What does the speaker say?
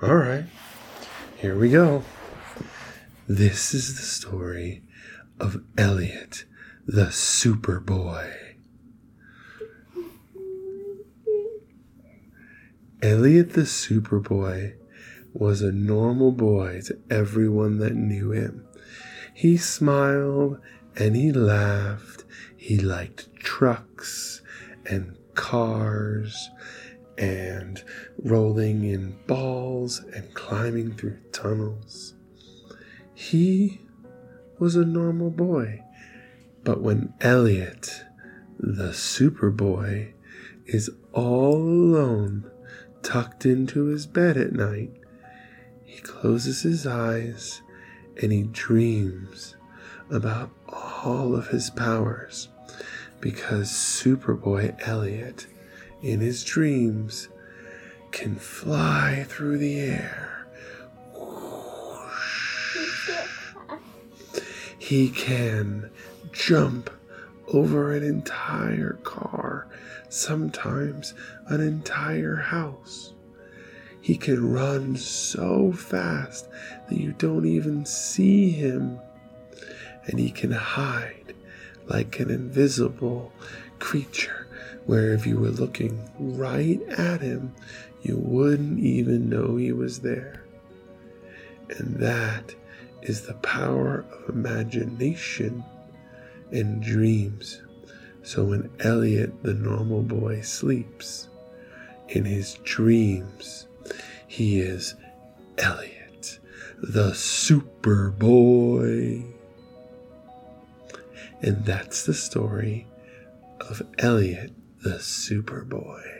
All right, here we go. This is the story of Elliot, the Superboy. Elliot the Superboy was a normal boy to everyone that knew him. He smiled and he laughed. He liked trucks and cars and rolling in balls and climbing through tunnels. He was a normal boy. But when Elliot, the Superboy, is all alone, tucked into his bed at night, he closes his eyes and he dreams about all of his powers because Superboy Elliot, in his dreams, can fly through the air. He can jump over an entire car, sometimes an entire house. He can run so fast that you don't even see him. And he can hide like an invisible creature, where if you were looking right at him, you wouldn't even know he was there. And that is the power of imagination and dreams. So when Elliot, the normal boy, sleeps, in his dreams, he is Elliot, the Superboy. And that's the story of Elliot, the Superboy.